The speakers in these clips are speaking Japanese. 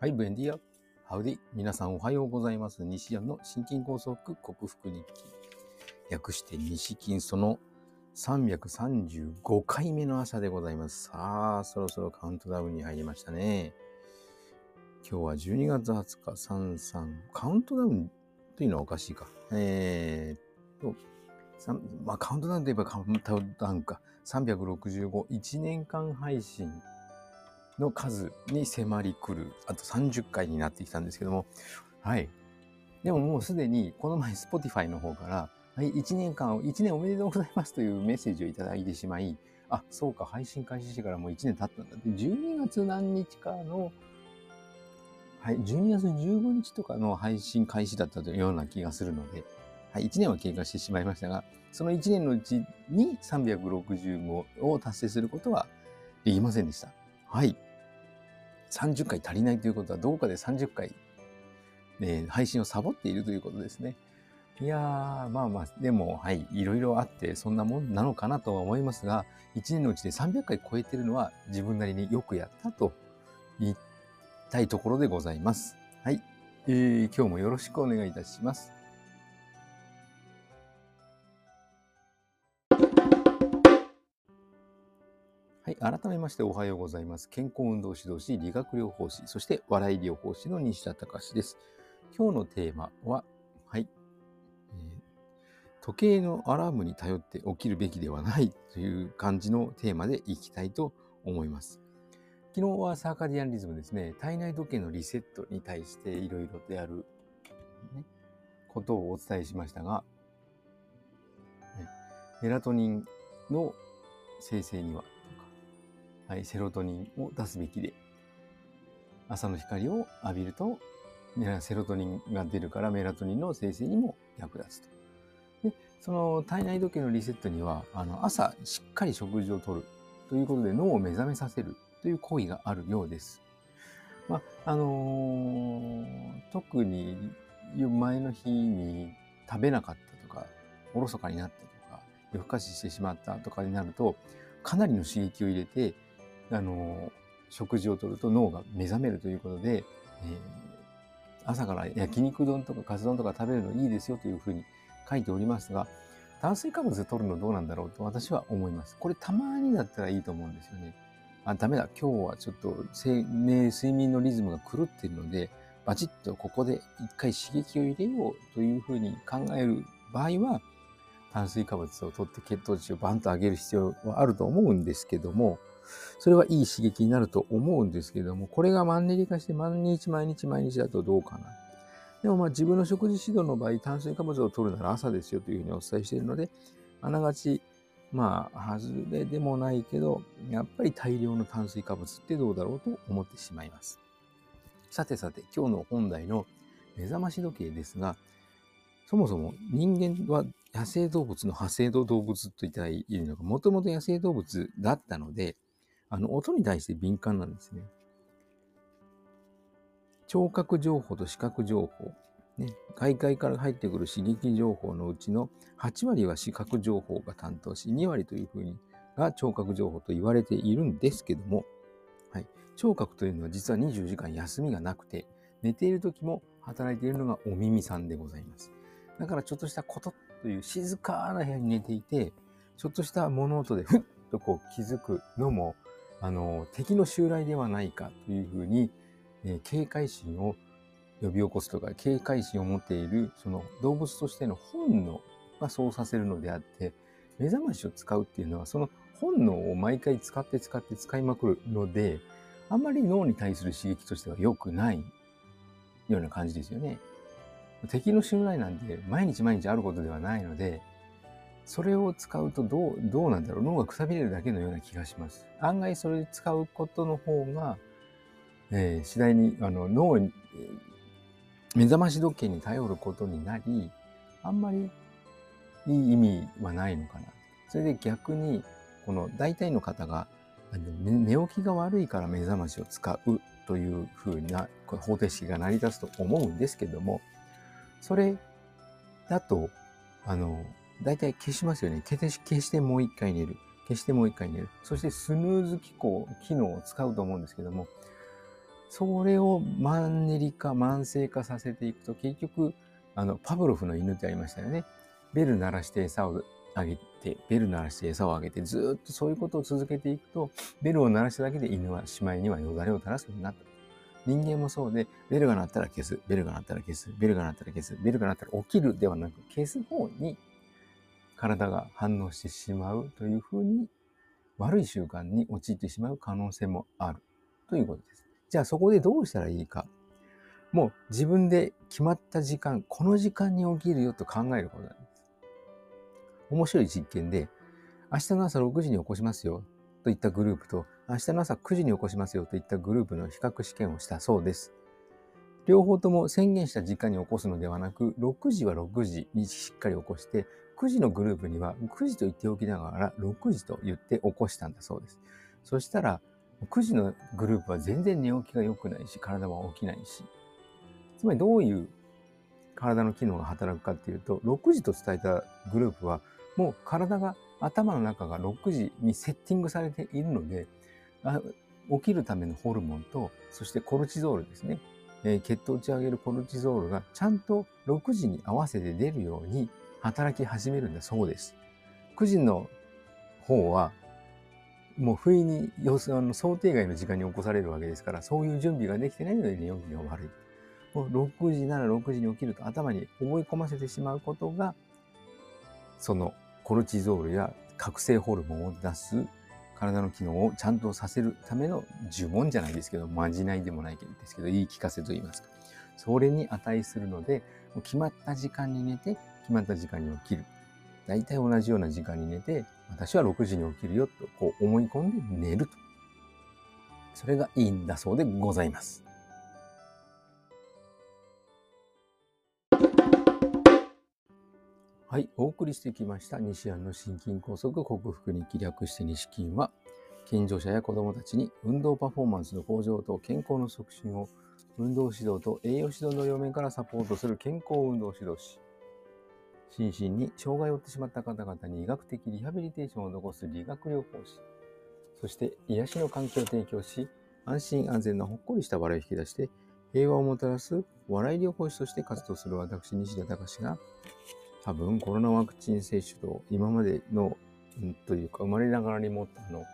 はい、ブエンディア。ハウディ。皆さんおはようございます。西安の心筋梗塞克服日記。略して西金その335回目の朝でございます。さあ、そろそろカウントダウンに入りましたね。今日は12月20日、33。カウントダウンというのはおかしいか。えー、と、まあ、カウントダウンといえばカウントダウンか。365、1年間配信の数に迫り来る、あと30回になってきたんですけども、はい。でももうすでに、この前 Spotify の方から、はい、1年間、1年おめでとうございますというメッセージをいただいてしまい、あ、そうか、配信開始してからもう1年経ったんだって、12月何日かの、はい、12月15日とかの配信開始だったというような気がするので、はい、1年は経過してしまいましたが、その1年のうちに365を達成することはできませんでした。はい。30回足りないということは、どこかで30回、ね、配信をサボっているということですね。いやー、まあまあ、でも、はい、いろいろあって、そんなもんなのかなとは思いますが、1年のうちで300回超えてるのは自分なりによくやったと言いたいところでございます。はい、えー、今日もよろしくお願いいたします。改めましておはようございます。健康運動指導士、理学療法士、そして笑い療法士の西田隆です。今日のテーマは、はい、えー、時計のアラームに頼って起きるべきではないという感じのテーマでいきたいと思います。昨日はサーカディアンリズムですね、体内時計のリセットに対していろいろとやる、ね、ことをお伝えしましたが、メラトニンの生成にははい、セロトニンを出すべきで、朝の光を浴びると、セロトニンが出るからメラトニンの生成にも役立つと。で、その体内時計のリセットには、あの、朝しっかり食事をとるということで脳を目覚めさせるという行為があるようです。まあ、あのー、特に前の日に食べなかったとか、おろそかになったとか、夜更かししてしまったとかになると、かなりの刺激を入れて、あの、食事をとると脳が目覚めるということで、えー、朝から焼肉丼とかカツ丼とか食べるのいいですよというふうに書いておりますが、炭水化物で取るのどうなんだろうと私は思います。これたまにだったらいいと思うんですよね。あ、ダメだ。今日はちょっと生命、睡眠のリズムが狂っているので、バチッとここで一回刺激を入れようというふうに考える場合は、炭水化物を取って血糖値をバンと上げる必要はあると思うんですけども、それはいい刺激になると思うんですけども、これがマンネリ化して毎日毎日毎日だとどうかな。でもまあ自分の食事指導の場合、炭水化物を取るなら朝ですよというふうにお伝えしているので、あながち、まあ、外れでもないけど、やっぱり大量の炭水化物ってどうだろうと思ってしまいます。さてさて、今日の本題の目覚まし時計ですが、そもそも人間は野生動物の派生動物と言ったらいいのが、もともと野生動物だったので、あの、音に対して敏感なんですね。聴覚情報と視覚情報。ね、外界から入ってくる刺激情報のうちの8割は視覚情報が担当し、2割というふうにが聴覚情報と言われているんですけども、はい、聴覚というのは実は24時間休みがなくて、寝ている時も働いているのがお耳さんでございます。だからちょっとしたことという静かな部屋に寝ていて、ちょっとした物音でふっとこう気づくのもあの、敵の襲来ではないかというふうに、えー、警戒心を呼び起こすとか、警戒心を持っている、その動物としての本能がそうさせるのであって、目覚ましを使うっていうのは、その本能を毎回使って使って使いまくるので、あんまり脳に対する刺激としては良くないような感じですよね。敵の襲来なんて毎日毎日あることではないので、それを使うとどう、どうなんだろう？脳がくたびれるだけのような気がします。案外それで使うことの方が、えー、次第にあの脳に、目覚まし時計に頼ることになり、あんまりいい意味はないのかな。それで逆に、この大体の方が、寝起きが悪いから目覚ましを使うというふうな方程式が成り立つと思うんですけども、それだと、あの、大体消しますよね。消してもう一回寝る。消してもう一回寝る。そしてスヌーズ機構、機能を使うと思うんですけども、それをマンネリ化、慢性化させていくと、結局、あの、パブロフの犬ってありましたよね。ベル鳴らして餌をあげて、ベル鳴らして餌をあげて、ずっとそういうことを続けていくと、ベルを鳴らしただけで犬はしまいにはよだれを垂らすようになった。人間もそうで、ベルが鳴ったら消す、ベルが鳴ったら消す、ベルが鳴ったら消す、ベルが鳴ったら起きるではなく、消す方に体が反応してしまうというふうに、悪い習慣に陥ってしまう可能性もあるということです。じゃあそこでどうしたらいいか。もう自分で決まった時間、この時間に起きるよと考えることなんです。面白い実験で、明日の朝6時に起こしますよといったグループと、明日の朝9時に起こしますよといったグループの比較試験をしたそうです。両方とも宣言した時間に起こすのではなく、6時は6時にしっかり起こして、9時のグループには9時と言っておきながら6時と言って起こしたんだそうです。そしたら、9時のグループは全然寝起きが良くないし、体は起きないし。つまりどういう体の機能が働くかっていうと、6時と伝えたグループは、もう体が、頭の中が6時にセッティングされているので、起きるためのホルモンと、そしてコルチゾールですね。えー、血糖値を上げるコルチゾールがちゃんと6時に合わせて出るように働き始めるんだそうです。9時の方はもう不意に要するに想定外の時間に起こされるわけですから、そういう準備ができてないので寝起きが悪い。もう6時なら6時に起きると頭に思い込ませてしまうことが、そのコルチゾールや覚醒ホルモンを出す体の機能をちゃんとさせるための呪文じゃないですけど、まじないでもないですけど、言い聞かせと言いますか。それに値するので、決まった時間に寝て、決まった時間に起きる。大体同じような時間に寝て、私は6時に起きるよとこう思い込んで寝ると。それがいいんだそうでございます。はい、お送りしてきました西安の心筋梗塞克服に気略して西筋は、健常者や子供たちに運動パフォーマンスの向上と健康の促進を運動指導と栄養指導の両面からサポートする健康運動指導士。心身に障害を負ってしまった方々に医学的リハビリテーションを残す理学療法士。そして癒しの環境を提供し、安心安全なほっこりした笑いを引き出して、平和をもたらす笑い療法士として活動する私、西田隆が、多分コロナワクチン接種と今までの、うんというか生まれながらに持ったあの、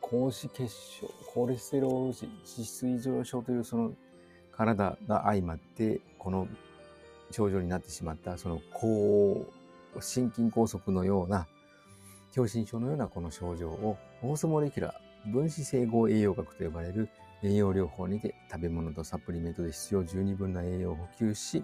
高脂血症、コレステロール値、脂質異常症というその体が相まって、この症状になってしまった、その高、心筋梗塞のような、狭心症のようなこの症状を、オーソモレキュラー、分子整合栄養学と呼ばれる栄養療法にて食べ物とサプリメントで必要十二分な栄養を補給し、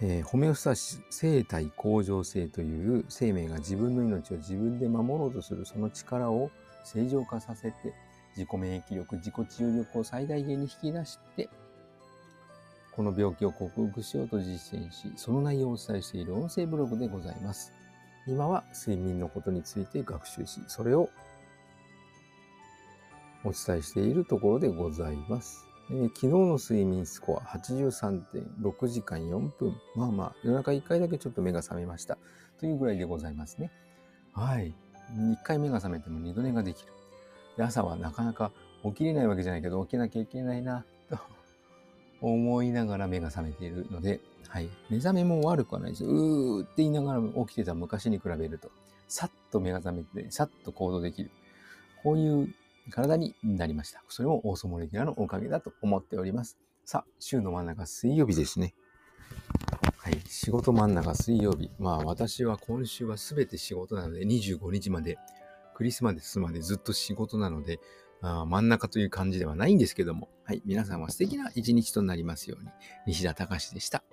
えー、ホメオスタシス、生体向上性という生命が自分の命を自分で守ろうとするその力を正常化させて、自己免疫力、自己治癒力を最大限に引き出して、この病気を克服しようと実践し、その内容をお伝えしている音声ブログでございます。今は睡眠のことについて学習し、それをお伝えしているところでございます。えー、昨日の睡眠スコア83.6時間4分。まあまあ、夜中1回だけちょっと目が覚めました。というぐらいでございますね。はい。1回目が覚めても2度寝ができる。朝はなかなか起きれないわけじゃないけど、起きなきゃいけないな、思いながら目が覚めているので、はい。目覚めも悪くはないです。うーって言いながら起きてた昔に比べると、さっと目が覚めて、さっと行動できる。こういう体になりました。それもオーソモレキュラーのおかげだと思っております。さあ、週の真ん中水曜日ですね。はい。仕事真ん中水曜日。まあ私は今週は全て仕事なので25日までクリスマスまでずっと仕事なので、真ん中という感じではないんですけども、はい。皆さんは素敵な一日となりますように。西田隆でした。